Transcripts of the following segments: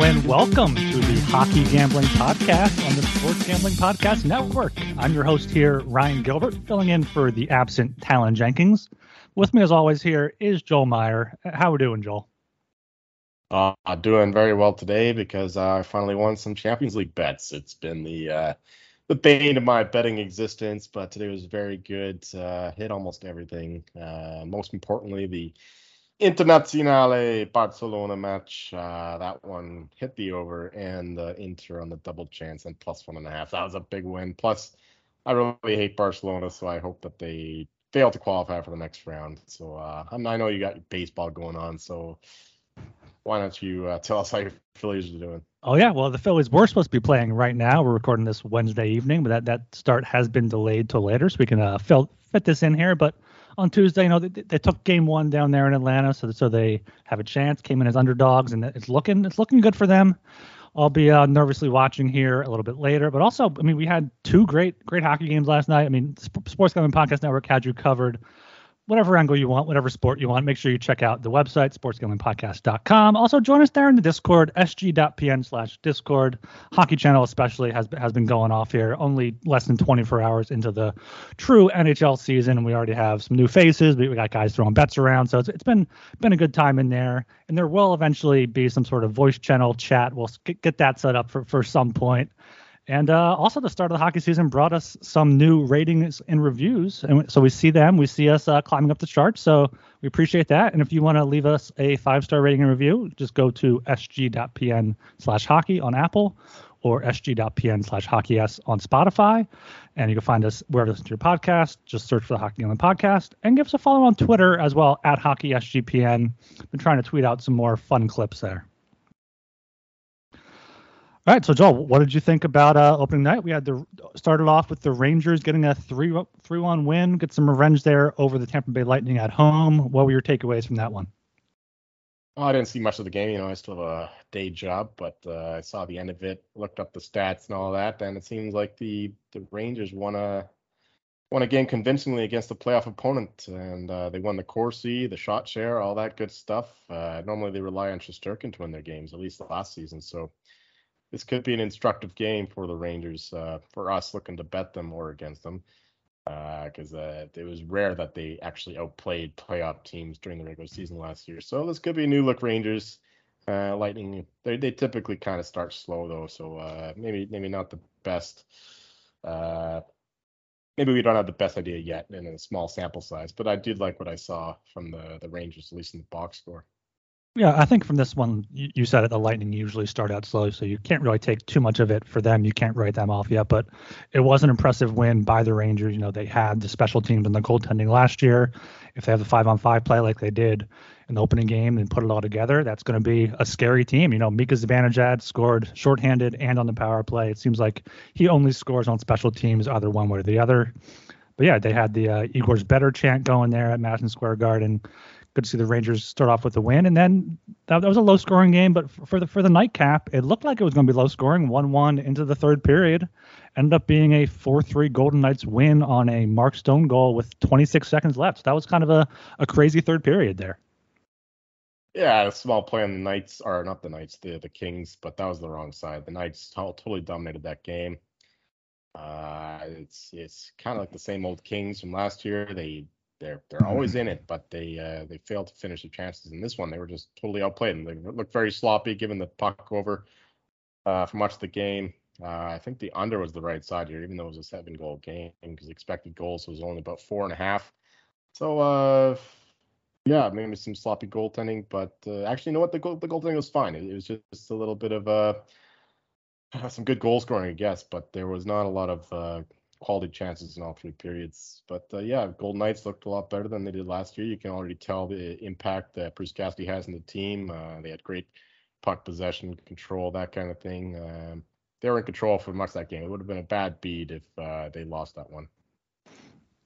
And welcome to the Hockey Gambling Podcast on the Sports Gambling Podcast Network. I'm your host here, Ryan Gilbert, filling in for the absent Talon Jenkins. With me, as always, here is Joel Meyer. How are we doing, Joel? Uh, doing very well today because I finally won some Champions League bets. It's been the uh, the bane of my betting existence, but today was very good. Uh, hit almost everything. Uh, most importantly, the Internazionale Barcelona match. Uh, that one hit the over and the Inter on the double chance and plus one and a half. That was a big win. Plus, I really hate Barcelona, so I hope that they fail to qualify for the next round. So uh, I know you got baseball going on, so why don't you uh, tell us how your Phillies are doing? Oh yeah, well the Phillies were supposed to be playing right now. We're recording this Wednesday evening, but that that start has been delayed till later, so we can uh, fill, fit this in here. But on Tuesday. You know, they, they, took game one down there in Atlanta, so so they have a chance. Came in as underdogs, and it's looking it's looking good for them. I'll be uh, nervously watching here a little bit later, but also, I mean, we had two great great hockey games last night. I mean, Sports Gambling Podcast Network had you covered whatever angle you want, whatever sport you want. Make sure you check out the website, sportsgamblingpodcast.com. Also, join us there in the Discord, sg.pn slash Discord. Hockey Channel especially has, has been going off here, only less than 24 hours into the true NHL season. And we already have some new faces. We, we got guys throwing bets around. So it's, it's been been a good time in there. And there will eventually be some sort of voice channel chat. We'll get, get that set up for, for some point. And uh, also, the start of the hockey season brought us some new ratings and reviews. And so we see them, we see us uh, climbing up the charts. So we appreciate that. And if you want to leave us a five star rating and review, just go to sg.pn slash hockey on Apple or sg.pn slash hockey s on Spotify. And you can find us wherever you listen to your podcast. Just search for the Hockey the Podcast and give us a follow on Twitter as well at HockeySGPN. Been trying to tweet out some more fun clips there. All right, so Joel, what did you think about uh, opening night? We had the started off with the Rangers getting a three three one win, get some revenge there over the Tampa Bay Lightning at home. What were your takeaways from that one? Oh, I didn't see much of the game. You know, I still have a day job, but uh, I saw the end of it, looked up the stats and all that, and it seems like the the Rangers won a won a game convincingly against a playoff opponent, and uh, they won the Corsi, the shot share, all that good stuff. Uh, normally, they rely on Shesterkin to win their games, at least last season. So this could be an instructive game for the Rangers, uh, for us looking to bet them or against them, because uh, uh, it was rare that they actually outplayed playoff teams during the regular season last year. So this could be a new look Rangers. Uh, Lightning, they they typically kind of start slow though, so uh, maybe maybe not the best. Maybe we don't have the best idea yet in a small sample size, but I did like what I saw from the the Rangers, at least in the box score. Yeah, I think from this one, you, said it, the Lightning usually start out slow, so you can't really take too much of it for them. You can't write them off yet, but it was an impressive win by the Rangers. You know, they had the special teams and the goaltending last year. If they have the five on five play like they did in the opening game and put it all together, that's going to be a scary team. You know, Mika Zibanejad scored shorthanded and on the power play. It seems like he only scores on special teams, either one way or the other. But yeah, they had the uh, Igor's better chant going there at Madison Square Garden good to see the Rangers start off with the win. And then that, that was a low scoring game, but for, for the for the nightcap, it looked like it was going to be low scoring, one one into the third period. Ended up being a four three Golden Knights win on a Mark Stone goal with 26 seconds left. So that was kind of a, a crazy third period there. Yeah, a small play on the Knights, or not the Knights, the the Kings, but that was the wrong side. The Knights totally dominated that game. Uh, it's it's kind of like the same old Kings from last year. They they're they're always in it, but they uh, they failed to finish their chances. In this one, they were just totally outplayed, and they looked very sloppy, given the puck over uh, for much of the game. Uh, I think the under was the right side here, even though it was a seven goal game, because expected goals was only about four and a half. So uh, yeah, maybe some sloppy goaltending, but uh, actually, you know what? The goal the goaltending was fine. It, it was just a little bit of uh, some good goal scoring, I guess, but there was not a lot of uh, quality chances in all three periods. But uh, yeah, Golden Knights looked a lot better than they did last year. You can already tell the impact that Bruce Cassidy has in the team. Uh, they had great puck possession, control, that kind of thing. Um, they were in control for much of that game. It would have been a bad beat if uh, they lost that one.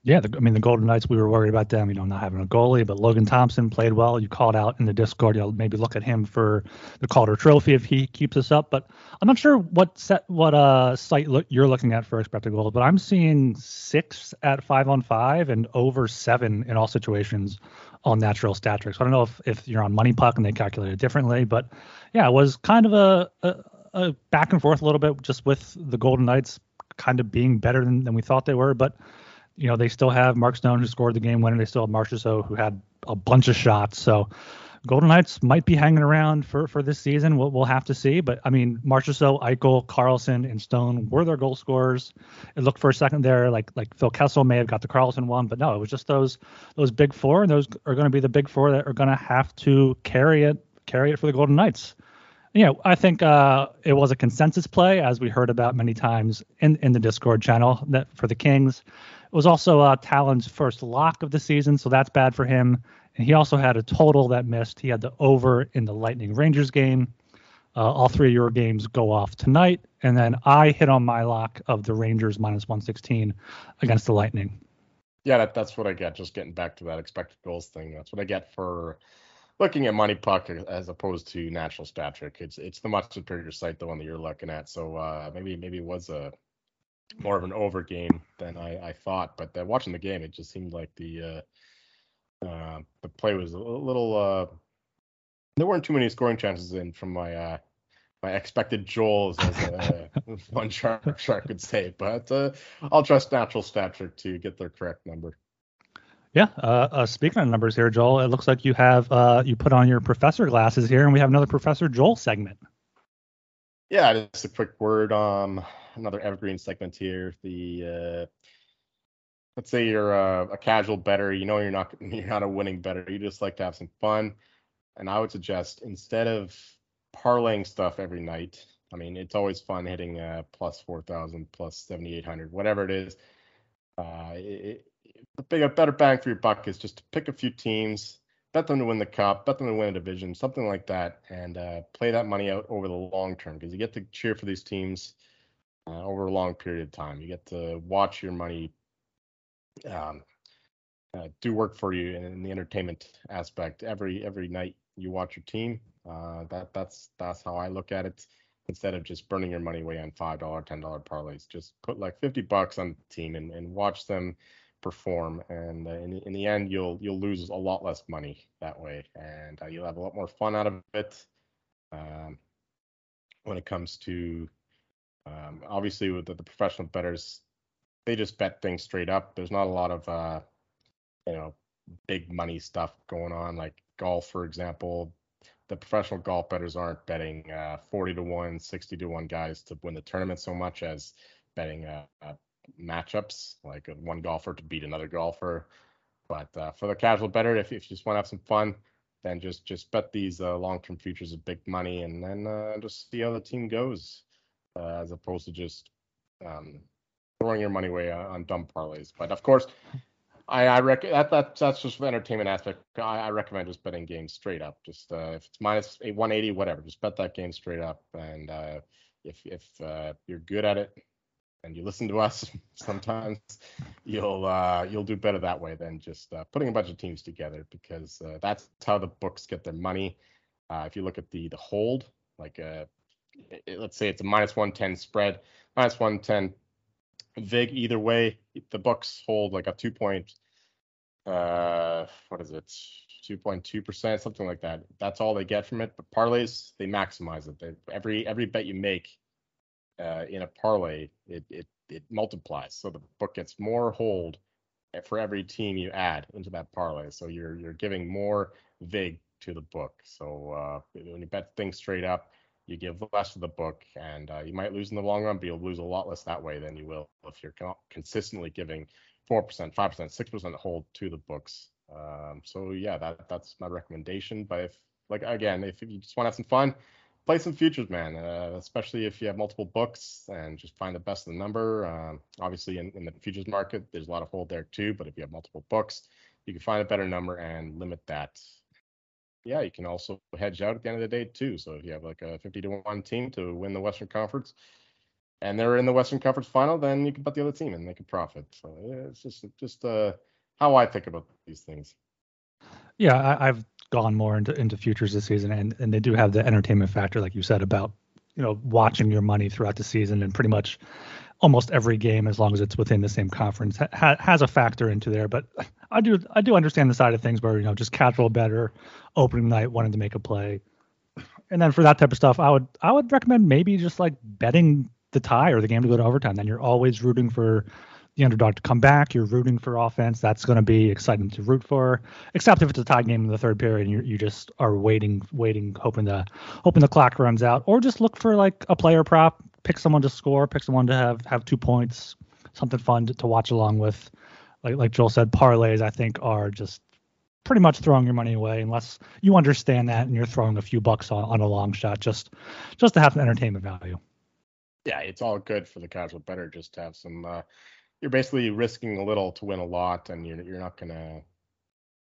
Yeah, the, I mean the Golden Knights. We were worried about them, you know, not having a goalie, but Logan Thompson played well. You called out in the Discord. You'll maybe look at him for the Calder Trophy if he keeps us up. But I'm not sure what set what uh site look, you're looking at for expected goals, but I'm seeing six at five on five and over seven in all situations on natural stat tricks. I don't know if if you're on Money Puck and they calculate it differently, but yeah, it was kind of a, a, a back and forth a little bit just with the Golden Knights kind of being better than, than we thought they were, but you know, they still have Mark Stone who scored the game winner. They still have Marchessault who had a bunch of shots. So Golden Knights might be hanging around for, for this season. We'll, we'll have to see. But I mean, Marchessault, Eichel, Karlsson, and Stone were their goal scorers. It looked for a second there like like Phil Kessel may have got the Karlsson one, but no, it was just those those big four, and those are going to be the big four that are going to have to carry it carry it for the Golden Knights. You know, I think uh, it was a consensus play, as we heard about many times in in the Discord channel that for the Kings it was also uh, Talon's first lock of the season, so that's bad for him. And he also had a total that missed. He had the over in the Lightning Rangers game. Uh, all three of your games go off tonight, and then I hit on my lock of the Rangers minus 116 against the Lightning. Yeah, that, that's what I get. Just getting back to that expected goals thing. That's what I get for looking at money puck as opposed to natural stat. It's it's the much superior site, the one that you're looking at. So uh, maybe maybe it was a more of an over game than I, I thought. But uh, watching the game, it just seemed like the uh, uh, the play was a little. Uh, there weren't too many scoring chances in from my uh, my expected Joels, as uh, one shark shark could say. But I'll trust natural stat trick to get their correct number. Yeah. Uh, speaking of numbers here, Joel, it looks like you have uh, you put on your professor glasses here, and we have another Professor Joel segment. Yeah, just a quick word. Um, another evergreen segment here. The uh, let's say you're a, a, casual better, you know you're not you're not a winning better. You just like to have some fun, and I would suggest instead of parlaying stuff every night. I mean, it's always fun hitting uh, plus four thousand, plus seventy eight hundred, whatever it is. Uh, it, the big, better bang for your buck is just to pick a few teams, bet them to win the cup, bet them to win a division, something like that, and uh, play that money out over the long term because you get to cheer for these teams uh, over a long period of time. You get to watch your money um, uh, do work for you in, in, the entertainment aspect. Every every night you watch your team. Uh, that that's that's how I look at it. Instead of just burning your money away on five dollar, ten dollar parlays, just put like fifty bucks on the team and, and watch them perform. And uh, in, in the end, you'll you'll lose a lot less money that way, and uh, you'll have a lot more fun out of it. Um, when it comes to um, obviously, with the, the, professional bettors, they just bet things straight up. There's not a lot of uh, you know big money stuff going on, like golf, for example. The professional golf bettors aren't betting uh, 40 to 1, 60 to 1 guys to win the tournament so much as betting uh, uh matchups, like one golfer to beat another golfer. But uh, for the casual better, if, if you just want to have some fun, then just just bet these uh, long-term futures of big money, and then uh, just see how the team goes uh, as opposed to just um, throwing your money away on, dumb parlays. But of course, I, I rec- that, that that's just the entertainment aspect. I, I recommend just betting games straight up. Just uh, if it's minus 180, whatever, just bet that game straight up. And uh, if if uh, you're good at it and you listen to us, sometimes you'll uh, you'll do better that way than just uh, putting a bunch of teams together because uh, that's how the books get their money. if you look at the the hold, like let's say it's a minus 110 spread, minus 110 vig either way. The books hold like a two point, uh, what is it, 2.2 percent, something like that. That's all they get from it. But parlays, they maximize it. They, every every bet you make uh, in a parlay, it it it multiplies. So the book gets more hold for every team you add into that parlay. So you're you're giving more vig to the book. So uh, when you bet things straight up, you give less to the book, and uh, you might lose in the long run, but you'll lose a lot less that way than you will if you're consistently giving four percent, five percent, six percent hold to the books. Um, so yeah, that that's my recommendation. But if like again, if you just want to have some fun, play some futures, man. Uh, especially if you have multiple books and just find the best of the number. Um, obviously, in, in the futures market, there's a lot of hold there too. But if you have multiple books, you can find a better number and limit that. Yeah, you can also hedge out at the end of the day too. So if you have like a 50 to one team to win the Western Conference, and they're in the Western Conference final, then you can bet the other team and make a profit. So it's just just uh, how I think about these things. Yeah, I, have gone more into into futures this season, and and they do have the entertainment factor, like you said, about you know watching your money throughout the season, and pretty much almost every game, as long as it's within the same conference, ha- has a factor into there. But I do I do understand the side of things where you know just casual better opening night wanting to make a play, and then for that type of stuff, I would I would recommend maybe just like betting the tie or the game to go to overtime. Then you're always rooting for the underdog to come back. You're rooting for offense. That's going to be exciting to root for. Except if it's a tie game in the third period, and you you just are waiting, waiting, hoping the hoping the clock runs out, or just look for like a player prop. Pick someone to score. Pick someone to have have two points. Something fun to, to watch along with. Like like Joel said, parlays I think are just pretty much throwing your money away unless you understand that and you're throwing a few bucks on, on a long shot just just to have some entertainment value yeah, it's all good for the casual better just to have some. Uh, you're basically risking a little to win a lot, and you're you're not gonna,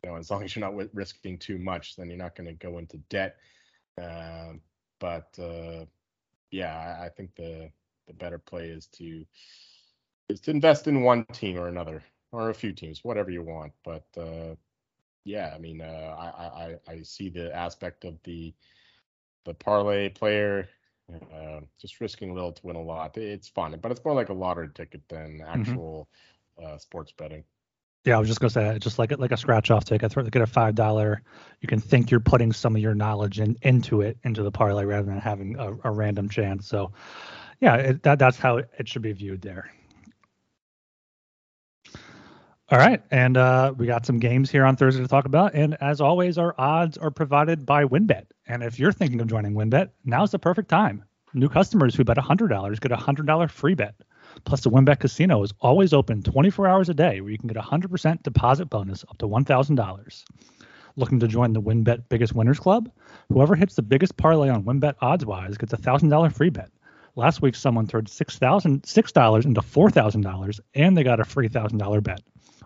you know, as long as you're not risking too much, then you're not gonna go into debt. Uh, but uh, yeah, I, I think the the better play is to is to invest in one team or another or a few teams, whatever you want. But uh, yeah, I mean, uh, I, I I see the aspect of the the parlay player uh, just risking a little to win a lot. It's fun, but it's more like a lottery ticket than mm-hmm. actual mm-hmm. uh, sports betting. Yeah, I was just gonna say, just like like a scratch off ticket, get a five dollar. You can think you're putting some of your knowledge in, into it, into the parlay, rather than having a, a random chance. So, yeah, it, that that's how it should be viewed there. All right, and uh, we got some games here on Thursday to talk about. And as always, our odds are provided by WynnBET. And if you're thinking of joining WynnBET, now's the perfect time. New customers who bet $100 get a $100 free bet. Plus, the WynnBET Casino is always open 24 hours a day, where you can get a 100% deposit bonus up to $1,000. Looking to join the WynnBET Biggest Winners Club? Whoever hits the biggest parlay on WynnBET odds-wise gets a $1,000 free bet. Last week, someone turned $6, $6 into $4,000, and they got a free $1,000 bet.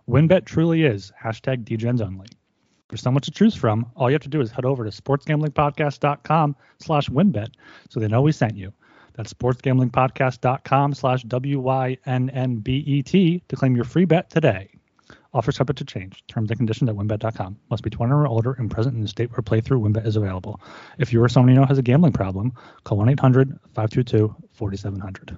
WynnBET truly is hashtag DGens only. There's so much to choose from. All you have to do is head over to sportsgamblingpodcast.com slash wynnbet so they know we sent you. That's sportsgamblingpodcast.com slash W-Y-N-N-B-E-T to claim your free bet today. Offer subject to change. Terms and conditions at wynnbet.com. Must be 21 or older and present in the state where playthrough wynnbet is available. If you or someone you know has a gambling problem, call 1-800-522-4700.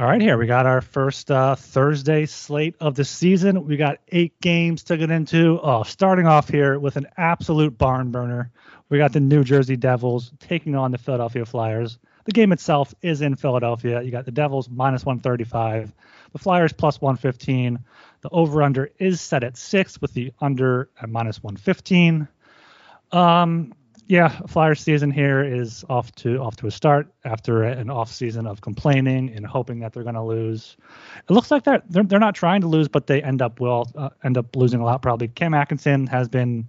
All right, here we got our first uh, Thursday slate of the season. We got eight games to get into. Oh, starting off here with an absolute barn burner. We got the New Jersey Devils taking on the Philadelphia Flyers. The game itself is in Philadelphia. You got the Devils minus 135, the Flyers plus 115. The over under is set at six with the under at minus 115. Um, yeah, Flyers season here is off to off to a start after an off season of complaining and hoping that they're going to lose. It looks like they're, they're they're not trying to lose, but they end up will uh, end up losing a lot probably. Cam Atkinson has been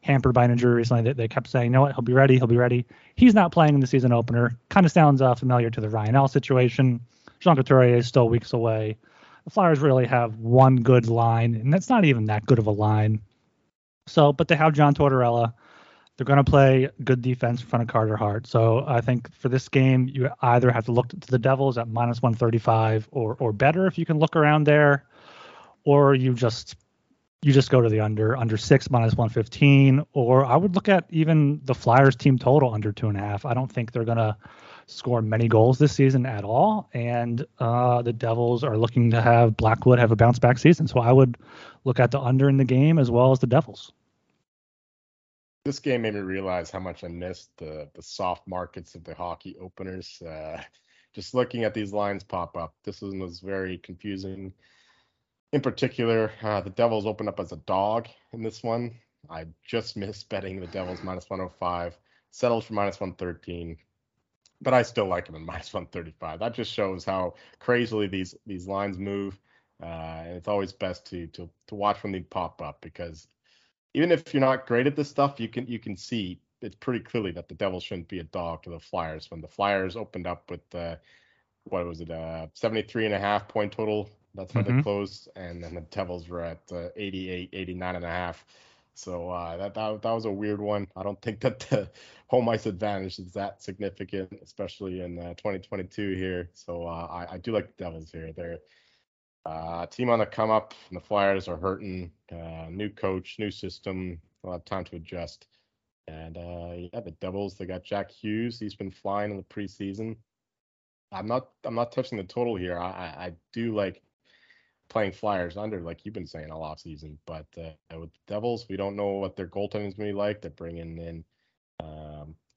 hampered by an injury recently. They, they kept saying, you know what, he'll be ready, he'll be ready. He's not playing in the season opener. Kind of sounds uh, familiar to the Ryan Ellis situation. Sean Couturier is still weeks away. The Flyers really have one good line, and that's not even that good of a line. So, but they have John Tortorella they're going to play good defense in front of Carter Hart. So I think for this game, you either have to look to the Devils at minus 135 or or better if you can look around there, or you just you just go to the under under six minus 115, or I would look at even the Flyers team total under two and a half. I don't think they're going to score many goals this season at all, and uh, the Devils are looking to have Blackwood have a bounce back season. So I would look at the under in the game as well as the Devils this game made me realize how much I missed the the soft markets of the hockey openers. Uh, just looking at these lines pop up, this one was very confusing. In particular, uh, the Devils opened up as a dog in this one. I just missed betting the Devils minus 105, settled for minus 113, but I still like them in minus 135. That just shows how crazily these these lines move. Uh, and it's always best to to to watch when they pop up because even if you're not great at this stuff, you can you can see it's pretty clearly that the Devils shouldn't be a dog to the Flyers. When the Flyers opened up with uh, what was it, uh, 73 and a half point total. That's when mm-hmm. they closed, and then the Devils were at uh, 88, 89 and a half. So uh, that, that that was a weird one. I don't think that the home ice advantage is that significant, especially in uh, 2022 here. So uh, I, I do like the Devils here. They're uh, team on the come up, and the Flyers are hurting. Uh, new coach, new system. They'll have time to adjust. And uh, yeah, the Devils. They got Jack Hughes. He's been flying in the preseason. I'm not. I'm not touching the total here. I, I, I do like playing Flyers under, like you've been saying all off season. But uh, with the Devils, we don't know what their goaltending is going to be like. They're bringing in um,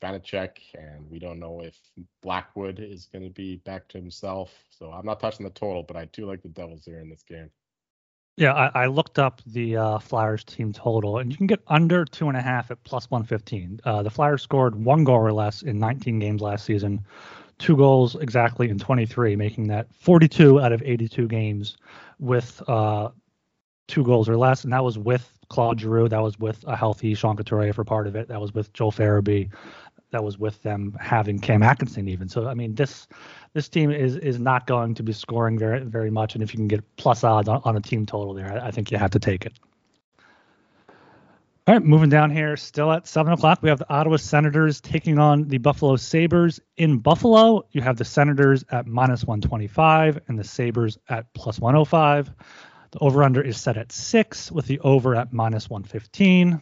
Vanecek, and we don't know if Blackwood is going to be back to himself. So I'm not touching the total, but I do like the Devils here in this game. Yeah, I, I looked up the uh, Flyers team total, and you can get under two and a half at plus 115. Uh, the Flyers scored one goal or less in 19 games last season, two goals exactly in 23, making that 42 out of 82 games with uh, two goals or less, and that was with Claude Giroux. That was with a healthy Sean Couturier for part of it. That was with Joel Farabee that was with them having Cam Atkinson even. So I mean this this team is is not going to be scoring very very much, and if you can get plus odds on, on a team total there, I, I think you have to take it. All right, moving down here, still at seven o'clock, we have the Ottawa Senators taking on the Buffalo Sabres. In Buffalo, you have the Senators at minus 125 and the Sabres at plus 105. The over under is set at six with the over at minus 115.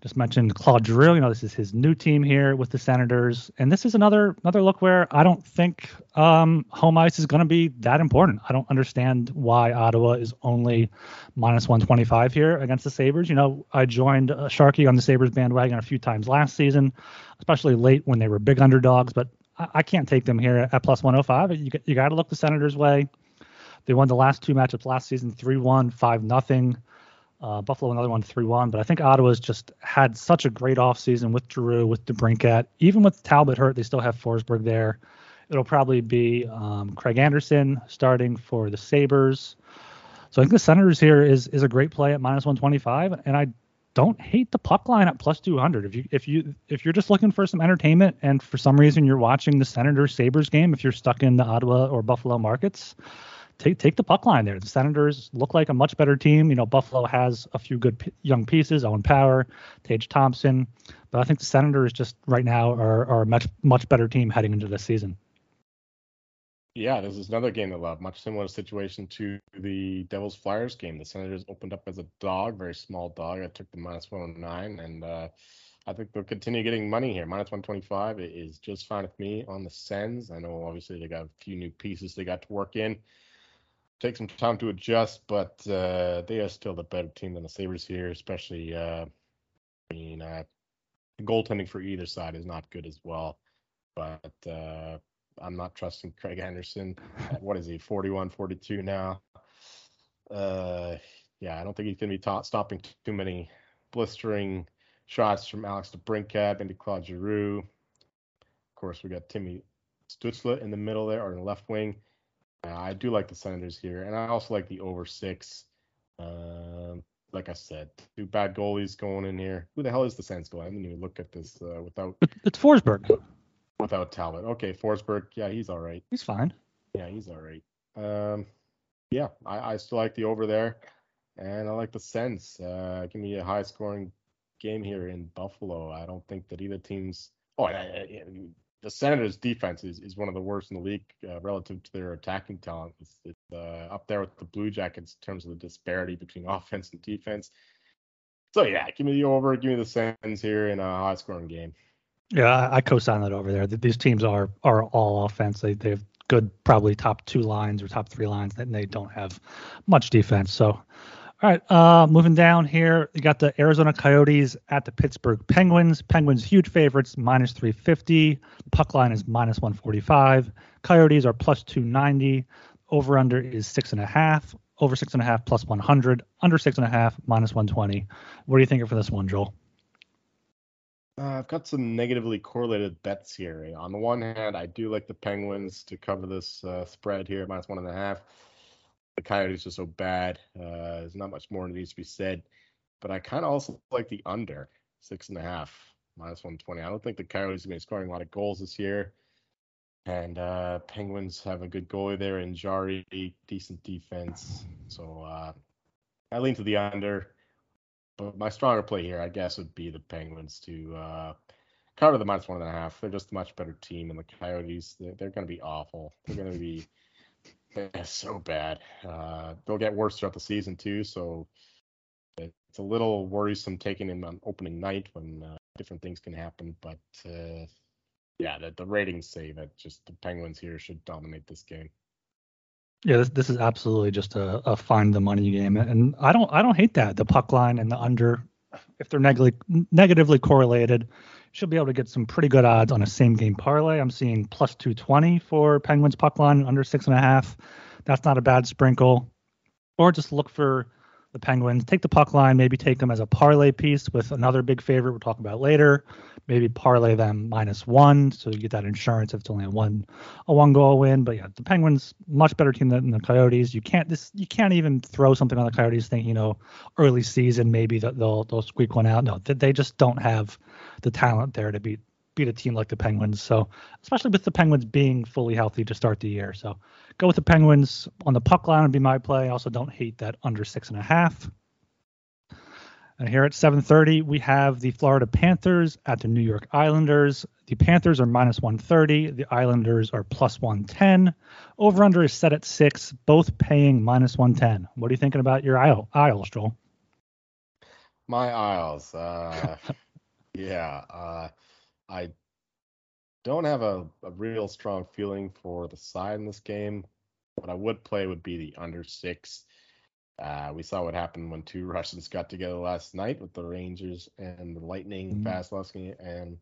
Just mentioned Claude Giroux. You know, this is his new team here with the Senators, and this is another another look where I don't think um, home ice is going to be that important. I don't understand why Ottawa is only minus 125 here against the Sabres. You know, I joined uh, Sharky on the Sabres bandwagon a few times last season, especially late when they were big underdogs. But I, I can't take them here at plus 105. You you got to look the Senators' way. They won the last two matchups last season, three one, five nothing. Uh, Buffalo another one 3-1, but I think Ottawa's just had such a great offseason with Giroux, with DeBrincat. Even with Talbot hurt, they still have Forsberg there. It'll probably be um, Craig Anderson starting for the Sabres. So I think the Senators here is is a great play at minus 125, and I don't hate the puck line at plus 200. If you if you if you're just looking for some entertainment and for some reason you're watching the Senators Sabres game, if you're stuck in the Ottawa or Buffalo markets, take take the puck line there. The Senators look like a much better team. You know, Buffalo has a few good p- young pieces, Owen Power, Tage Thompson, but I think the Senators just right now are are a much much better team heading into this season. Yeah, this is another game to love. Much similar situation to the Devils Flyers game. The Senators opened up as a dog, very small dog. I took the minus 109, and uh, I think they'll continue getting money here. Minus 125 is just fine with me on the Sens. I know obviously they got a few new pieces they got to work in take some time to adjust, but uh, they are still the better team than the Sabres here, especially. Uh, I mean, uh, goaltending for either side is not good as well, but uh, I'm not trusting Craig Anderson. what is he, 41, 42 now? Uh, yeah, I don't think he's going to be ta- stopping too many blistering shots from Alex DeBrincat into Claude Giroux. Of course, we got Timmy Stützle in the middle there, or in the left wing. Uh, I do like the Senators here, and I also like the over six. Um, like I said, two bad goalies going in here. Who the hell is the Sens goalie? I didn't even look at this uh, without. It's Forsberg. Without Talbot. Okay, Forsberg. Yeah, he's all right. He's fine. Yeah, he's all right. Um, yeah, I, I still like the over there, and I like the Sens. Uh, give me a high scoring game here in Buffalo. I don't think that either team's. Oh, I, I, the Senators' defense is, is one of the worst in the league uh, relative to their attacking talent. It's, it's uh, up there with the Blue Jackets in terms of the disparity between offense and defense. So yeah, give me the over, give me the Sens here in a high scoring game. Yeah, I co-sign that over there. These teams are are all offense. They they have good probably top two lines or top three lines, and they don't have much defense. So all right, uh, moving down here, you got the Arizona Coyotes at the Pittsburgh Penguins. Penguins huge favorites, minus 350. Puck line is minus 145. Coyotes are plus 290. Over under is six and a half. Over six and a half plus 100. Under six and a half minus 120. What are you thinking for this one, Joel? Uh, I've got some negatively correlated bets here. On the one hand, I do like the Penguins to cover this uh, spread here, minus one and a half the Coyotes are so bad. Uh, there's not much more that needs to be said. But I kind of also like the under six and a half. minus 120. I don't think the Coyotes are going to be scoring a lot of goals this year. And uh, Penguins have a good goalie there in Jarry, decent defense. So uh, I lean to the under. But my stronger play here, I guess, would be the Penguins to uh, cover the minus one and a half. They're just a much better team, and the Coyotes, they're, they're going to be awful. They're going to be so bad. Uh, they'll get worse throughout the season too. So it's a little worrisome taking him on opening night when uh, different things can happen. But uh, yeah, the, the ratings say that just the Penguins here should dominate this game. Yeah, this, this is absolutely just a, a find the money game, and I don't I don't hate that the puck line and the under, if they're negatively negatively correlated, you should be able to get some pretty good odds on a same game parlay. I'm seeing plus 220 for Penguins puck line under six and a half. That's not a bad sprinkle. Or just look for the Penguins. Take the puck line, maybe take them as a parlay piece with another big favorite we'll talk about later. Maybe parlay them minus one, so you get that insurance if it's only a one a one goal win. But yeah, the Penguins much better team than the Coyotes. You can't this you can't even throw something on the Coyotes thinking you know early season maybe that they'll they'll squeak one out. No, they just don't have the talent there to beat beat a team like the Penguins. So especially with the Penguins being fully healthy to start the year. So go with the Penguins on the puck line would be my play. I also don't hate that under six and a half. And here at 7:30, we have the Florida Panthers at the New York Islanders. The Panthers are minus 130. The Islanders are plus 110. Over under is set at six, both paying minus 110. What are you thinking about your Isle, Isles, Joel? My Isles, uh, yeah. Uh, I don't have a, a real strong feeling for the side in this game. What I would play would be the under six. Uh, we saw what happened when two Russians got together last night with the Rangers and the Lightning, mm-hmm. Vasilevskiy and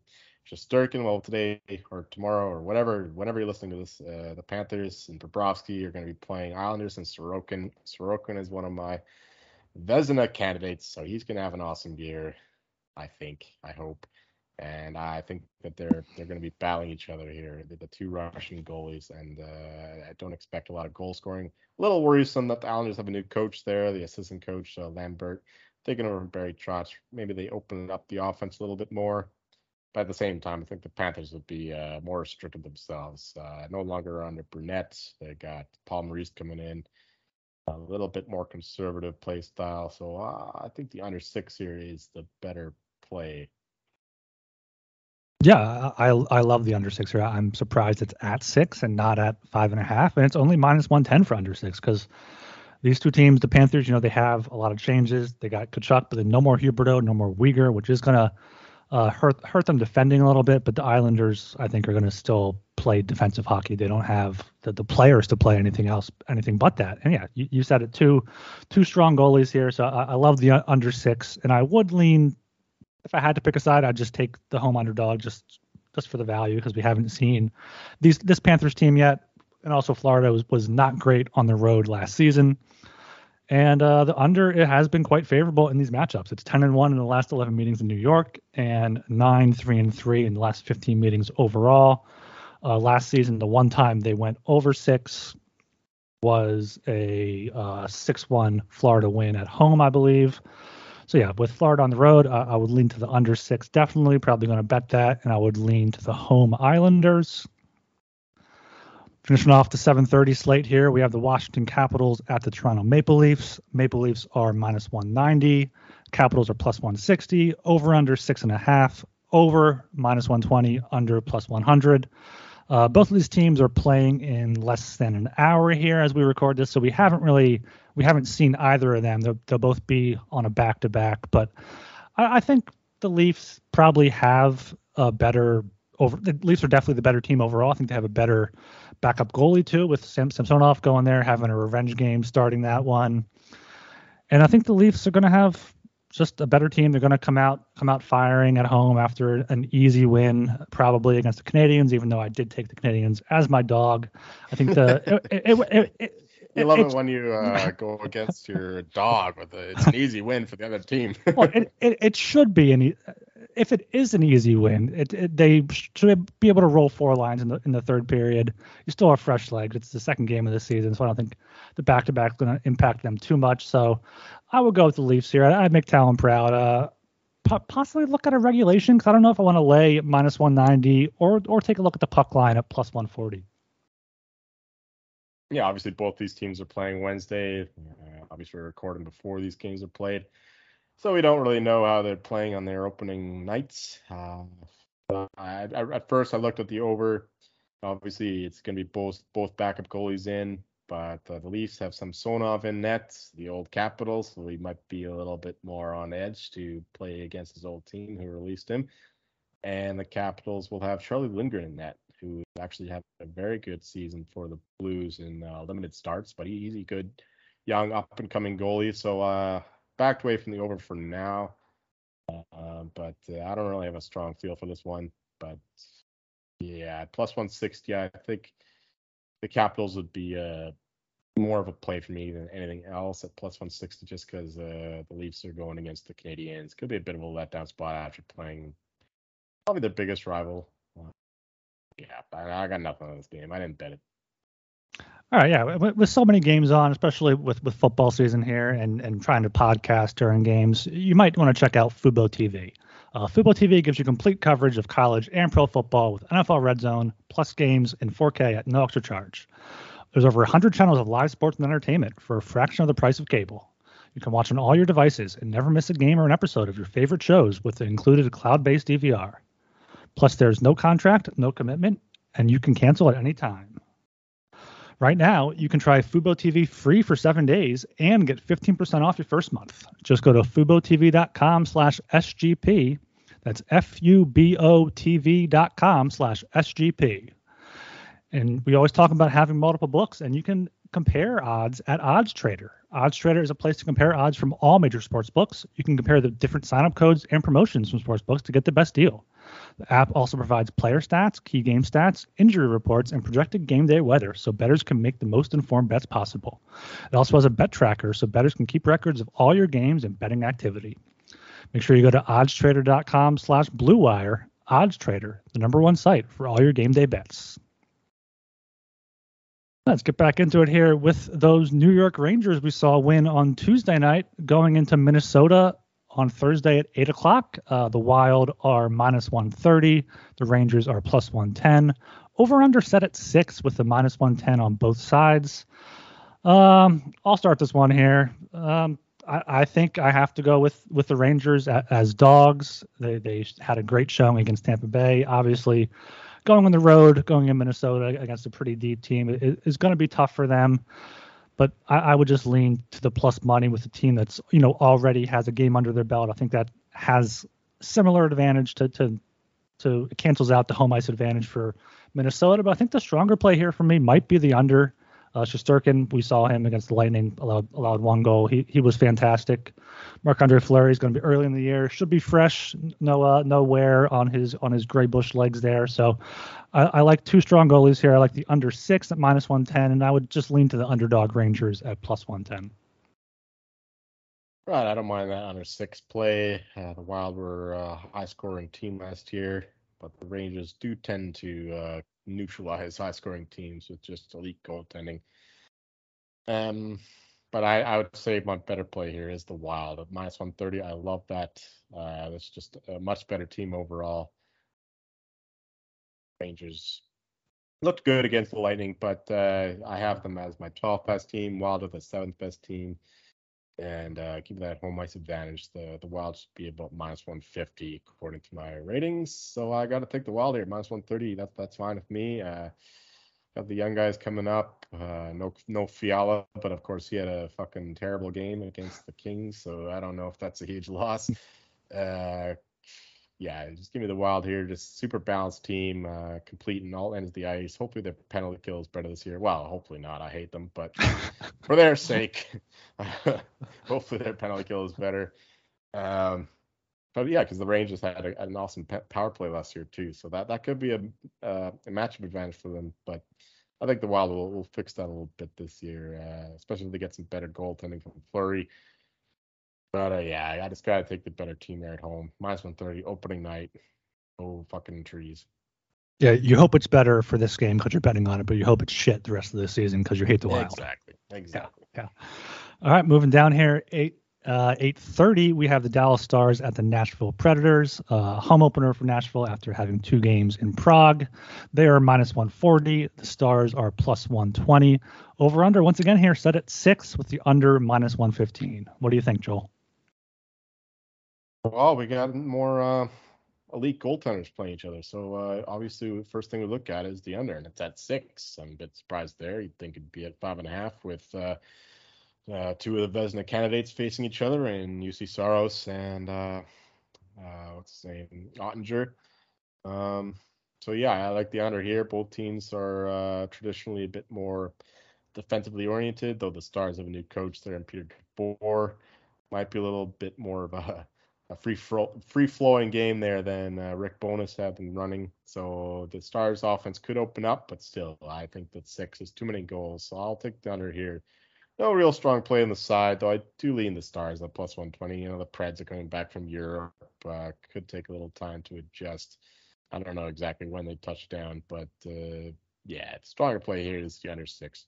Shesterkin. Well, today or tomorrow or whatever, whenever you're listening to this, uh, the Panthers and Bobrovsky are going to be playing Islanders and Sorokin. Sorokin is one of my Vezina candidates, so he's going to have an awesome year. I think, I hope and I think that they're they're going to be battling each other here, the, the two Russian goalies, and uh, I don't expect a lot of goal scoring. A little worrisome that the Islanders have a new coach there, the assistant coach uh, Lambert, taking over from Barry Trotz. Maybe they open up the offense a little bit more, but at the same time, I think the Panthers would be uh, more restricted themselves. Uh, no longer under Brunette, they got Paul Maurice coming in. A little bit more conservative play style, so uh, I think the under six here is the better play yeah, I I love the under six here. I'm surprised it's at six and not at five and a half, and it's only minus one ten for under six because these two teams, the Panthers, you know, they have a lot of changes. They got Tkachuk, but then no more Huberdeau, no more Weegar, which is gonna uh, hurt hurt them defending a little bit. But the Islanders, I think, are gonna still play defensive hockey. They don't have the, the players to play anything else, anything but that. And yeah, you, you said it. Two two strong goalies here, so I, I love the under six, and I would lean if I had to pick a side, I'd just take the home underdog just just for the value because we haven't seen these this Panthers team yet, and also Florida was was not great on the road last season. And uh, the under it has been quite favorable in these matchups. It's 10 and one in the last 11 meetings in New York, and nine three and three in the last 15 meetings overall. Uh, last season, the one time they went over six was a uh, 6-1 Florida win at home, I believe. So yeah, with Florida on the road, uh, I would lean to the under six. Definitely, probably going to bet that, and I would lean to the home Islanders. Finishing off the 7:30 slate here, we have the Washington Capitals at the Toronto Maple Leafs. Maple Leafs are minus 190. Capitals are plus 160. Over under six and a half. Over minus 120. Under plus 100. Uh, both of these teams are playing in less than an hour here as we record this, so we haven't really we haven't seen either of them. They'll, they'll both be on a back to back, but I, I, think the Leafs probably have a better over. The Leafs are definitely the better team overall. I think they have a better backup goalie too, with Sam, Samsonov going there having a revenge game, starting that one. And I think the Leafs are going to have just a better team. They're going to come out come out firing at home after an easy win, probably against the Canadiens. Even though I did take the Canadiens as my dog, I think the it, it, it, you love it when you uh, go against your dog with a, it's an easy win for the other team. well, it, it, it should be an if it is an easy win, it, it, they should be able to roll four lines in the in the third period. You still have fresh legs. It's the second game of the season, so I don't think the back to back is going to impact them too much. So I would go with the Leafs here. I'd make Talon proud. Uh, possibly look at a regulation because I don't know if I want to lay minus 190 or or take a look at the puck line at plus 140. Yeah, obviously both these teams are playing Wednesday. Uh, obviously, we're recording before these games are played, so we don't really know how they're playing on their opening nights. Uh, I, I, at first, I looked at the over. Obviously, it's going to be both both backup goalies in, but uh, the Leafs have Samsonov in net, the old Capitals, so he might be a little bit more on edge to play against his old team who released him. And the Capitals will have Charlie Lindgren in net, who actually had a very good season for the Blues in uh, limited starts, but he, he's a good young up and coming goalie. So uh, backed away from the over for now. Uh, but uh, I don't really have a strong feel for this one. But yeah, plus 160, I think the Capitals would be uh, more of a play for me than anything else at plus 160 just because uh, the Leafs are going against the Canadiens. Could be a bit of a letdown spot after playing probably their biggest rival. Yeah, I, I got nothing on this game. I didn't bet it. All right, yeah. With so many games on, especially with, with football season here and, and trying to podcast during games, you might want to check out Fubo TV. Uh, Fubo TV gives you complete coverage of college and pro football with NFL Red Zone, plus games in 4K at no extra charge. There's over 100 channels of live sports and entertainment for a fraction of the price of cable. You can watch on all your devices and never miss a game or an episode of your favorite shows with the included cloud based DVR. Plus, there's no contract, no commitment, and you can cancel at any time. Right now, you can try Fubo TV free for seven days and get 15% off your first month. Just go to FuboTV.com slash SGP. That's F-U-B-O-T-V dot com slash SGP. And we always talk about having multiple books, and you can compare odds at Odds Trader. Odds Trader is a place to compare odds from all major sports books. You can compare the different sign-up codes and promotions from sports books to get the best deal. The app also provides player stats, key game stats, injury reports, and projected game day weather so bettors can make the most informed bets possible. It also has a bet tracker so bettors can keep records of all your games and betting activity. Make sure you go to oddstrader.com slash bluewire. OddsTrader, the number one site for all your game day bets. Let's get back into it here with those New York Rangers we saw win on Tuesday night, going into Minnesota on Thursday at 8 o'clock. Uh, the Wild are minus 130. The Rangers are plus 110. Over under set at six with the minus 110 on both sides. Um, I'll start this one here. Um, I, I, think I have to go with with the Rangers as, dogs. They they had a great showing against Tampa Bay. Obviously, going on the road, going in Minnesota against a pretty deep team is, is going to be tough for them but I, I, would just lean to the plus money with a team that's you know already has a game under their belt. I think that has similar advantage to to to cancels out the home ice advantage for Minnesota. But I think the stronger play here for me might be the under. Uh, Shesterkin, we saw him against the Lightning, allowed allowed one goal. He he was fantastic. Marc Andre Fleury is going to be early in the year, should be fresh, no uh, no wear on his on his gray bush legs there. So I, I like two strong goalies here. I like the under six at minus one ten, and I would just lean to the underdog Rangers at plus one ten. Right, I don't mind that under six play. Uh, the Wild were a high scoring team last year, but the Rangers do tend to uh, neutralize high scoring teams with just elite goaltending. Um, but I, I would say my better play here is the Wild at minus 130. I love that. Uh, it's just a much better team overall. Rangers looked good against the Lightning, but uh, I have them as my 12th best team. Wild are the seventh best team, and uh, keep that home ice advantage. The the Wild should be about minus 150 according to my ratings. So I got to take the Wild here, minus 130. That's that's fine with me. Uh, got the young guys coming up. Uh, no no Fiala, but of course he had a fucking terrible game against the Kings, so I don't know if that's a huge loss. Uh, yeah, just give me the Wild here. Just super balanced team, uh, complete in all ends of the ice. Hopefully their penalty kill is better this year. Well, hopefully not. I hate them, but for their sake, hopefully their penalty kill is better. Um, but yeah, because the Rangers had a, an awesome power play last year too, so that that could be a uh, a matchup advantage for them. But I think the Wild will, will fix that a little bit this year, uh, especially if they get some better goaltending from Fleury. But uh, yeah, I just gotta take the better team there at home. Minus 130 opening night. Oh fucking trees. Yeah, you hope it's better for this game because you're betting on it, but you hope it's shit the rest of the season because you hate the Wild. Exactly. Exactly. Yeah. yeah. All right, moving down here. Eight Uh, 8:30, we have the Dallas Stars at the Nashville Predators, uh, home opener for Nashville after having two games in Prague. They are minus 140. The Stars are plus 120. Over under once again here set at six with the under minus 115. What do you think, Joel? Well, we got more uh, elite goaltenders playing each other. So uh, obviously, the first thing we look at is the under, and it's at six. I'm a bit surprised there. You'd think it'd be at five and a half with uh, uh, two of the Vezina candidates facing each other, and Juuse Saros and uh, uh, what's his name, Oettinger. Um, so yeah, I like the under here. Both teams are traditionally a bit more defensively oriented, though the Stars have a new coach there, and Peter DeBoer might be a little bit more of a a free free flowing game there than uh, Rick Bowness had been running. So the Stars offense could open up, but still, I think that six is too many goals. So I'll take the under here. No real strong play on the side, though I do lean the Stars at plus 120. You know, the Preds are coming back from Europe. Uh, could take a little time to adjust. I don't know exactly when they touch down, but uh, yeah, stronger play here is the under six.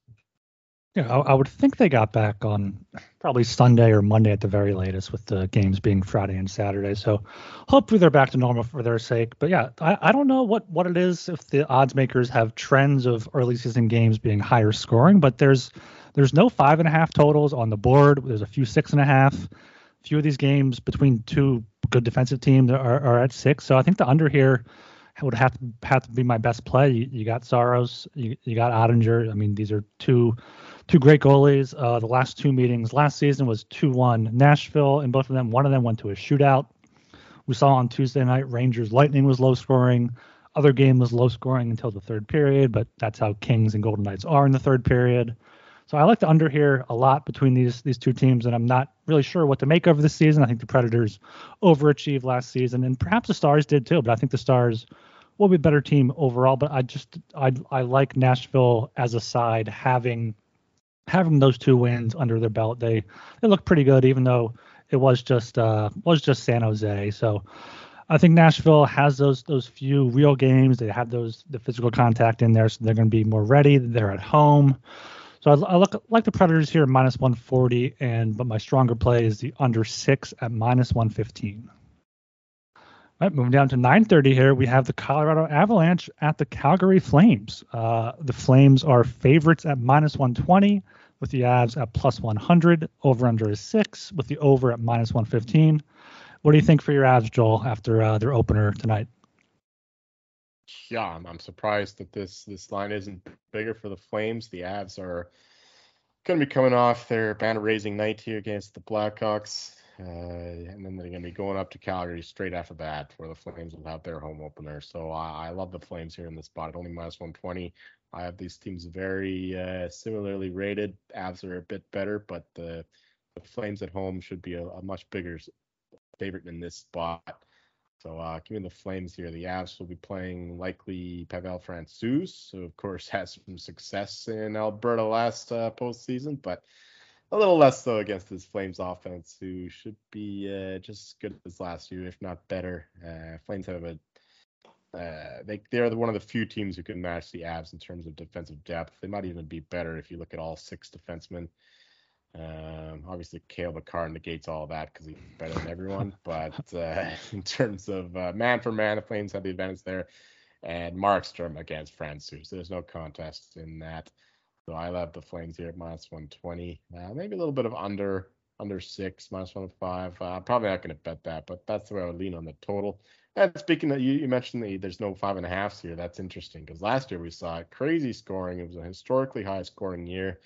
Yeah, I, I, would think they got back on probably Sunday or Monday at the very latest, with the games being Friday and Saturday. So hopefully they're back to normal for their sake. But yeah, I, I don't know what what it is if the odds makers have trends of early season games being higher scoring, but there's there's no five and a half totals on the board. There's a few six and a half. A few of these games between two good defensive teams are, are at six. So I think the under here would have to have to be my best play. You, you got Saros, you, you got Oettinger. I mean, these are two two great goalies. Uh, the last two meetings last season was 2-1 Nashville, and both of them, one of them went to a shootout. We saw on Tuesday night Rangers Lightning was low scoring. Other game was low scoring until the third period, but that's how Kings and Golden Knights are in the third period. So I like the under here a lot between these these two teams, and I'm not really sure what to make of this season. I think the Predators overachieved last season, and perhaps the Stars did too. But I think the Stars will be a better team overall. But I just I I like Nashville as a side having having those two wins under their belt, they they look pretty good, even though it was just uh, was just San Jose. So I think Nashville has those those few real games. They have those the physical contact in there, so they're going to be more ready. They're at home. So I, I look like the Predators here minus 140, and but my stronger play is the under six at minus 115. All right, moving down to 9:30 here, we have the Colorado Avalanche at the Calgary Flames. Uh, the Flames are favorites at minus 120 with the Avs at plus 100. Over under is six with the over at minus 115. What do you think for your Avs, Joel, after uh, their opener tonight? Yeah, I'm, I'm surprised that this this line isn't bigger for the Flames. The Avs are going to be coming off their banner raising night here against the Blackhawks. Uh, and then they're going to be going up to Calgary straight after that, where the Flames will have their home opener. So I, I love the Flames here in this spot. Only minus 120. I have these teams very uh, similarly rated. Avs are a bit better, but the, the Flames at home should be a, a, much bigger favorite in this spot. So uh, give me the Flames here. The Avs will be playing likely Pavel Francouz, who of course has some success in Alberta last uh, postseason, but a little less so against this Flames offense, who should be uh, just as good as last year, if not better. Uh, Flames have a uh, they they're one of the few teams who can match the Avs in terms of defensive depth. They might even be better if you look at all six defensemen. Um, obviously, Cale Makar negates all of that because he's better than everyone. but uh, in terms of uh, man for man, the Flames have the advantage there. And Markstrom against Francouz. There's no contest in that. So I love the Flames here at minus 120. Uh, maybe a little bit of under under six, minus 105. Uh, probably not going to bet that, but that's the way I would lean on the total. And speaking of, you, you mentioned the, there's no five and a halfs here. That's interesting because last year we saw crazy scoring. It was a historically high scoring year.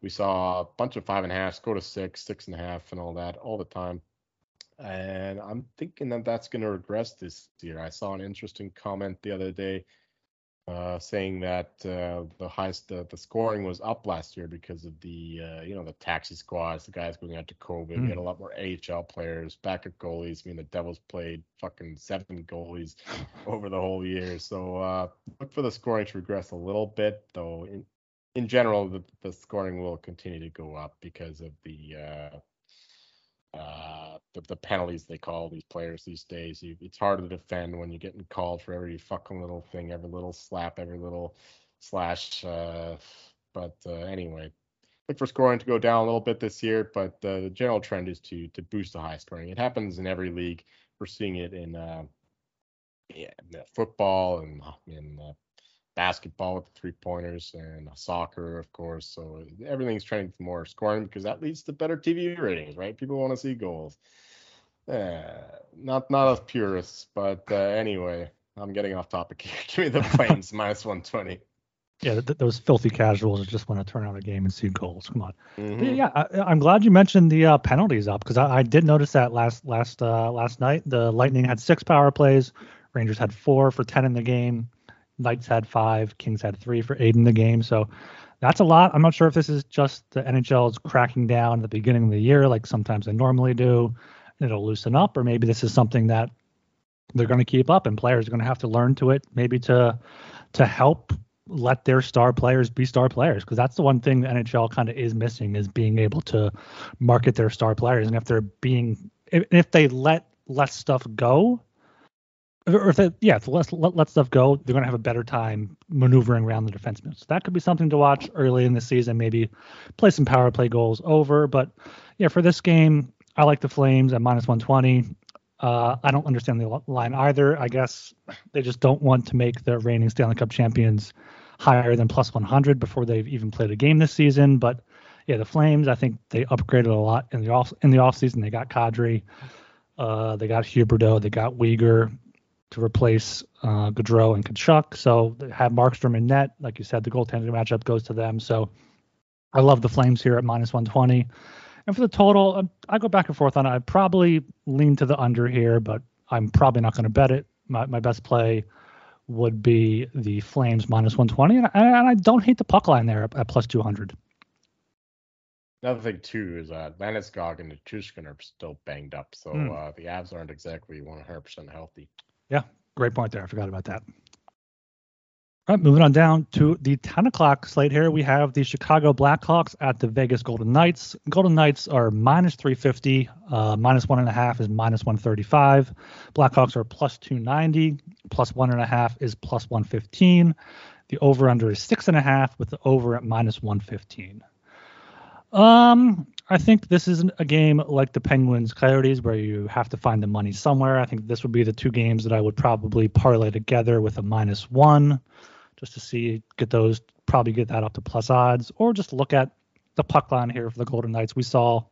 We saw a bunch of five and a halfs go to six, six and a half, and all that all the time. And I'm thinking that that's going to regress this year. I saw an interesting comment the other day uh, saying that uh, the highest the, the scoring was up last year because of the uh, you know the taxi squads, the guys going out to COVID. Mm. We had a lot more AHL players, backup goalies. I mean, the Devils played fucking seven goalies over the whole year. So uh, look for the scoring to regress a little bit, though. In, in general, the, the scoring will continue to go up because of the uh, the, the penalties they call these players these days. You, it's hard to defend when you're getting called for every fucking little thing, every little slap, every little slash. Uh, but uh, anyway, look for scoring to go down a little bit this year, but uh, the general trend is to to boost the high scoring. It happens in every league. We're seeing it in uh, yeah, football and in uh, basketball with the three pointers and soccer, of course. So everything's trending for more scoring because that leads to better TV ratings, right? People want to see goals. Uh, not not as purists, but uh, anyway, I'm getting off topic here. Give me the Flames minus 120. Yeah, th- those filthy casuals just want to turn on a game and see goals. Come on. Mm-hmm. Yeah, I, am glad you mentioned the uh, penalties up because I, I, did notice that last last uh, last night. The Lightning had six power plays, Rangers had four for ten in the game, Knights had five, Kings had three for eight in the game. So that's a lot. I'm not sure if this is just the NHL is cracking down at the beginning of the year, like sometimes they normally do. It'll loosen up, or maybe this is something that they're going to keep up, and players are going to have to learn to it, maybe to to help let their star players be star players because that's the one thing the NHL kind of is missing is being able to market their star players and if they're being if, if they let less stuff go or if they yeah if let, let, let stuff go they're going to have a better time maneuvering around the defensemen so that could be something to watch early in the season maybe play some power play goals over but yeah for this game I like the Flames at minus 120 uh, I don't understand the line either. I guess they just don't want to make the reigning Stanley Cup champions higher than plus 100 before they've even played a game this season. But yeah, the Flames, I think they upgraded a lot in the off in the offseason. They got Kadri, uh, they got Huberdeau, they got Weegar to replace uh, Gaudreau and Tkachuk. So they have Markstrom in net. Like you said, the goaltending matchup goes to them. So I love the Flames here at minus 120. And for the total, um, I go back and forth on it. I probably lean to the under here, but I'm probably not going to bet it. My, my best play would be the Flames minus 120, and I, and I don't hate the puck line there at, at plus 200. Another thing too is uh, Landeskog and Nichushkin are still banged up, so mm. uh, the Avs aren't exactly 100% healthy. Yeah, great point there. I forgot about that. All right, moving on down to the 10 o'clock slate here. We have the Chicago Blackhawks at the Vegas Golden Knights. Golden Knights are minus 350, uh, minus one and a half is minus 135. Blackhawks are plus 290, plus one and a half is plus 115. The over under is six and a half with the over at minus 115. Um, I think this is a game like the Penguins Coyotes where you have to find the money somewhere. I think this would be the two games that I would probably parlay together with a minus one just to see get those probably get that up to plus odds or just look at the puck line here for the Golden Knights. We saw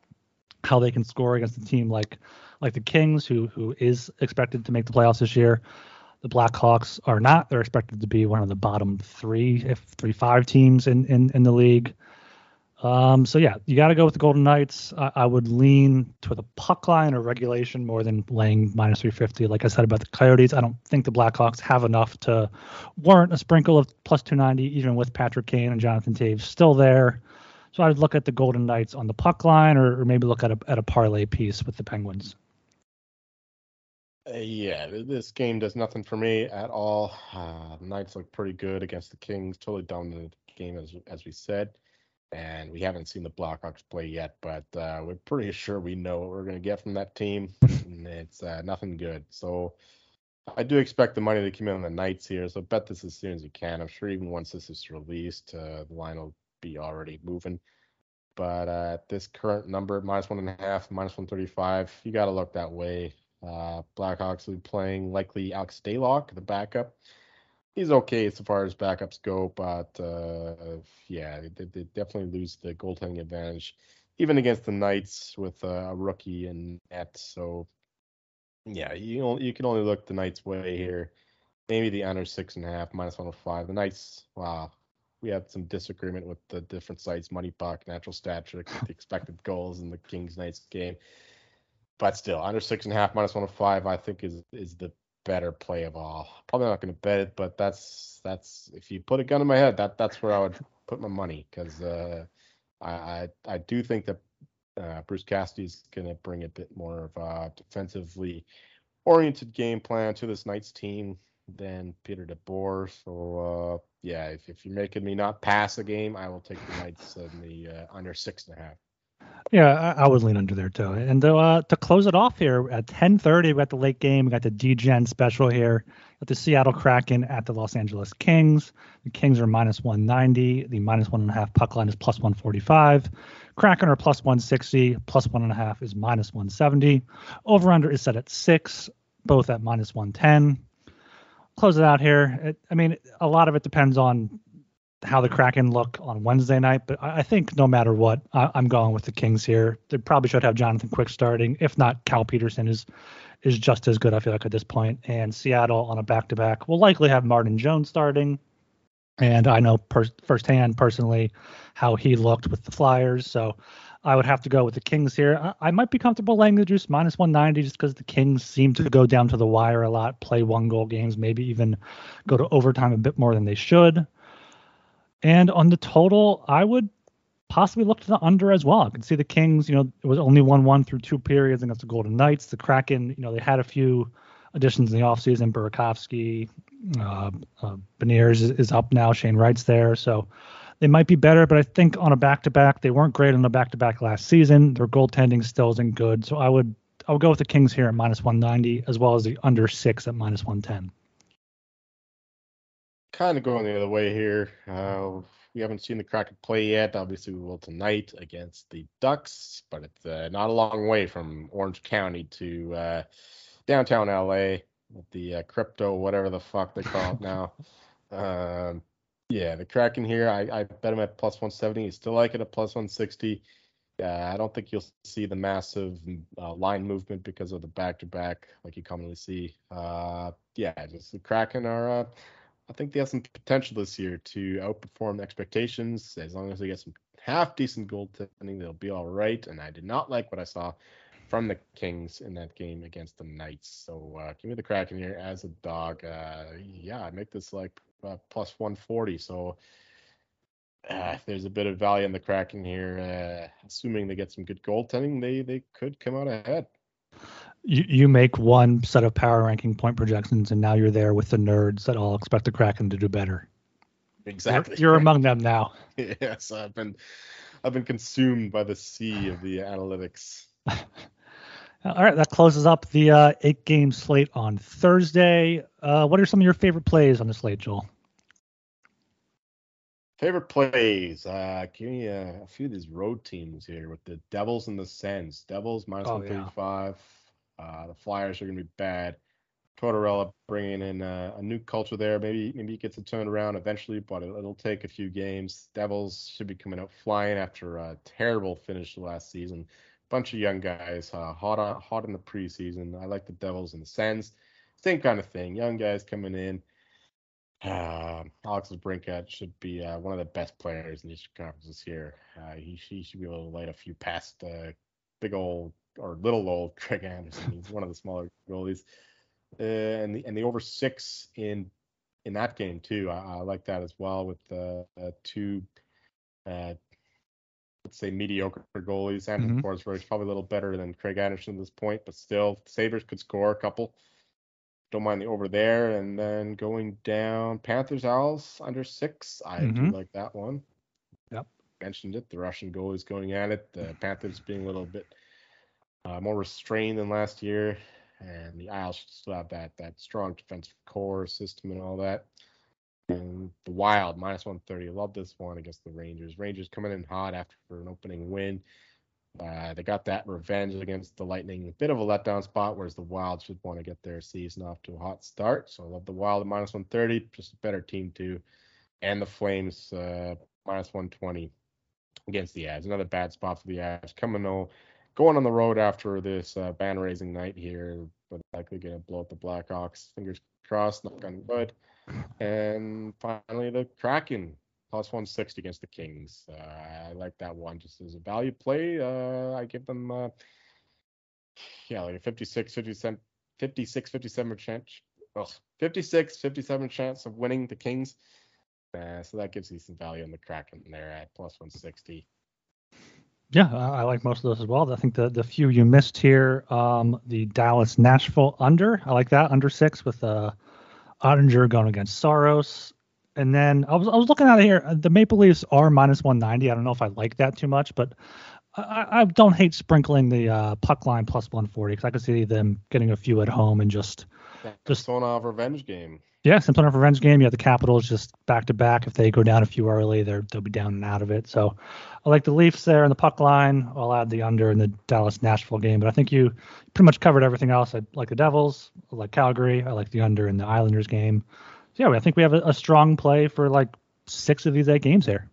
how they can score against a team like like the Kings, who who is expected to make the playoffs this year. The Blackhawks are not. They're expected to be one of the bottom three, if three five teams in in, in the league. Um, so yeah, you got to go with the Golden Knights. I, I, would lean to the puck line or regulation more than laying minus 350. Like I said about the Coyotes, I don't think the Blackhawks have enough to warrant a sprinkle of plus 290, even with Patrick Kane and Jonathan Toews still there. So I'd look at the Golden Knights on the puck line, or, or maybe look at a at a parlay piece with the Penguins. Uh, yeah, this game does nothing for me at all. Uh, Knights look pretty good against the Kings. Totally dominated the game as as we said and we haven't seen the Blackhawks play yet, but uh, we're pretty sure we know what we're going to get from that team. and it's uh, nothing good. So I do expect the money to come in on the Knights here. So bet this as soon as you can. I'm sure even once this is released, uh, the line will be already moving. But uh, at this current number, minus one and a half, minus 135, you got to look that way. Uh, Blackhawks will be playing likely Alex Stalock, the backup he's okay so far as backups go, but uh, yeah, they, they, definitely lose the goaltending advantage, even against the Knights with a rookie and net. So yeah, you you can only look the Knights' way here. Maybe the under six and a half, minus one hundred oh five. The Knights, wow, we had some disagreement with the different sites, Money Puck, Natural Stat Trick, the expected goals in the Kings Knights game. But still, under six and a half, minus one hundred oh five, I think is is the better play of all. Probably not going to bet it, but that's that's if you put a gun in my head, that that's where I would put my money because uh, I, I, I do think that uh, Bruce Cassidy is going to bring a bit more of a defensively oriented game plan to this Knights team than Peter DeBoer. So uh, yeah, if, if you're making me not pass a game, I will take the Knights in the uh, under six and a half. Yeah, I, I was leaning under there too. And to, uh, to close it off here at 10:30, we got the late game. We got the DGen special here. Got the Seattle Kraken at the Los Angeles Kings. The Kings are minus 190. The minus one and a half puck line is plus 145. Kraken are plus 160. Plus one and a half is minus 170. Over under is set at six, both at minus 110. Close it out here. It, I mean, a lot of it depends on how the Kraken look on Wednesday night, but I, I think no matter what, I, am going with the Kings here. They probably should have Jonathan Quick starting. If not, Cal Petersen is is just as good. I feel like at this point. And Seattle on a back to back will likely have Martin Jones starting. And I know per, firsthand personally how he looked with the Flyers, so I would have to go with the Kings here. I, I might be comfortable laying the juice minus 190 just because the Kings seem to go down to the wire a lot, play one goal games, maybe even go to overtime a bit more than they should. And on the total, I would possibly look to the under as well. I can see the Kings, you know, it was only 1 1 through two periods against the Golden Knights. The Kraken, you know, they had a few additions in the offseason. Burakovsky, uh, uh, Beniers is, is, up now. Shane Wright's there. So they might be better, but I think on a back to back, they weren't great on a back to back last season. Their goaltending still isn't good. So I would I would go with the Kings here at minus 190 as well as the under six at minus 110 kind of going the other way here. Uh, we haven't seen the Kraken play yet. Obviously, we will tonight against the Ducks, but it's uh, not a long way from Orange County to uh, downtown LA with the uh, crypto, whatever the fuck they call it now. Um, yeah, the Kraken here, I, I bet him at plus 170. You still like it at plus 160. Yeah, I don't think you'll see the massive uh, line movement because of the back to back like you commonly see. Uh, yeah, just the Kraken are uh, I think they have some potential this year to outperform expectations. As long as they get some half decent goaltending, they'll be all right. And I did not like what I saw from the Kings in that game against the Knights. So uh, give me the Kraken here as a dog. Uh, yeah, I make this like uh, plus 140. So uh, there's a bit of value in the Kraken here. Uh, assuming they get some good goaltending, they they could come out ahead you, you make one set of power ranking point projections, and now you're there with the nerds that all expect the Kraken to do better. Exactly. You're, you're among them now. yes, I've been I've been consumed by the sea of the analytics. All right, that closes up the uh, eight game slate on Thursday. Uh, what are some of your favorite plays on the slate, Joel? Favorite plays? Uh, give me a, a, few of these road teams here with the Devils and the Sens. Devils minus oh, 135. Yeah. Uh, the Flyers are going to be bad. Tortorella bringing in a, a, new culture there. Maybe maybe he gets it turned around eventually, but it, will take a few games. Devils should be coming out flying after a terrible finish last season. Bunch of young guys, uh, hot on, hot in the preseason. I like the Devils and the Sens. Same kind of thing. Young guys coming in. Uh, Alex DeBrincat should be uh, one of the best players in these conferences here. Uh, he, he should be able to light a few past uh, big old or little old Craig Anderson. He's one of the smaller goalies, uh, and the and the over six in in that game too. I, I like that as well with the uh, two. Uh, let's say mediocre goalies. Anderson mm-hmm. Forsberg probably a little better than Craig Anderson at this point, but still, Sabres could score a couple. Don't mind the over there. And then going down, Panthers Isles under six. I mm-hmm. do like that one. Yep. Mentioned it. The Russian goal is going at it. The Panthers being a little bit uh, more restrained than last year, and the Isles still have that that strong defensive core system and all that. And the Wild minus 130. Love this one against the Rangers. Rangers coming in hot after an opening win. Uh, they got that revenge against the Lightning. A bit of a letdown spot, whereas the Wild should want to get their season off to a hot start. So I love the Wild at minus 130, just a better team too. And the Flames uh, minus 120 against the Avs. Another bad spot for the Avs. Coming going on the road after this uh, ban raising night here, but likely going to blow up the Blackhawks. Fingers crossed, knock on wood. And finally, the Kraken plus 160 against the Kings. Uh, I like that one just as a value play. Uh, I give them, uh, yeah, like a 56, 57, 56, 57 chance. Well, 56, 57 chance of winning the Kings. Uh, so that gives you some value on the Kraken there at plus 160. Yeah, I like most of those as well. I think the the few you missed here, um, the Dallas Nashville under, I like that under six with uh, Oettinger going against Saros. And then I was I was looking at it here. The Maple Leafs are minus 190. I don't know if I like that too much, but I, I don't hate sprinkling the uh, puck line plus 140 because I could see them getting a few at home and just just on a revenge game. Yeah, sort of revenge game. You have the Capitals just back to back. If they go down a few early, they're they'll be down and out of it. So I like the Leafs there in the puck line. I'll add the under in the Dallas Nashville game. But I think you pretty much covered everything else. I like the Devils. I like Calgary. I like the under in the Islanders game. So yeah, I think we have a, a strong play for like six of these eight games here.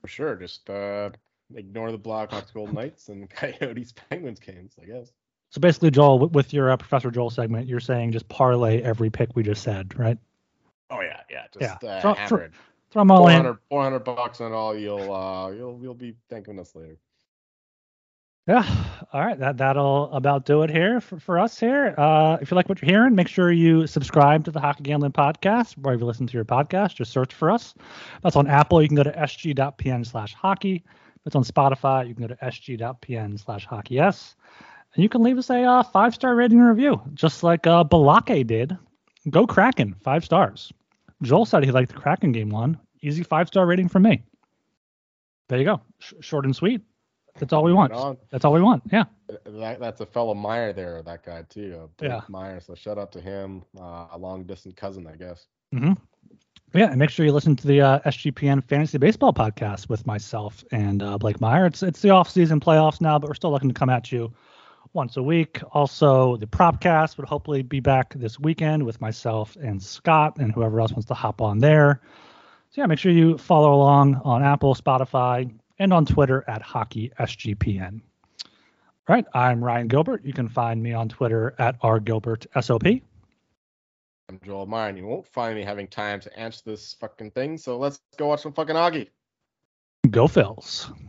For sure. Just uh, ignore the Blackhawks Golden Knights and Coyotes Penguins games, I guess. So basically, Joel, with your uh, Professor Joel segment, you're saying just parlay every pick we just said, right? Oh yeah, yeah, just yeah. Uh, throw, throw, them all 400, in. 400 bucks on all. You'll uh, you'll you'll be thanking us later. Yeah. All right. That that'll about do it here for, for us here. Uh, if you like what you're hearing, make sure you subscribe to the Hockey Gambling Podcast wherever you listen to your podcast. Just search for us. That's on Apple. You can go to sg.pn slash hockey. If it's on Spotify, you can go to sg.pn slash hockey s. And you can leave us a uh, five star rating and review, just like uh, Balake did. Go Kraken, five stars. Joel said he liked the Kraken game one. Easy five star rating from me. There you go. Sh- short and sweet. That's all we want. Right. That's all we want. Yeah. That, that's a fellow Meyer there, that guy too. Blake Yeah. Meyer. So shout out to him. Uh, a long distant cousin, I guess. hmm Yeah, and make sure you listen to the uh, SGPN Fantasy Baseball podcast with myself and uh, Blake Meyer. It's it's the off season playoffs now, but we're still looking to come at you once a week. Also, the Propcast would hopefully be back this weekend with myself and Scott and whoever else wants to hop on there. So yeah, make sure you follow along on Apple, Spotify, and on Twitter at HockeySGPN. All right, I'm Ryan Gilbert. You can find me on Twitter at rgilbertsop. I'm Joel Meyer, you won't find me having time to answer this fucking thing. So let's go watch some fucking Augie. Go Phils.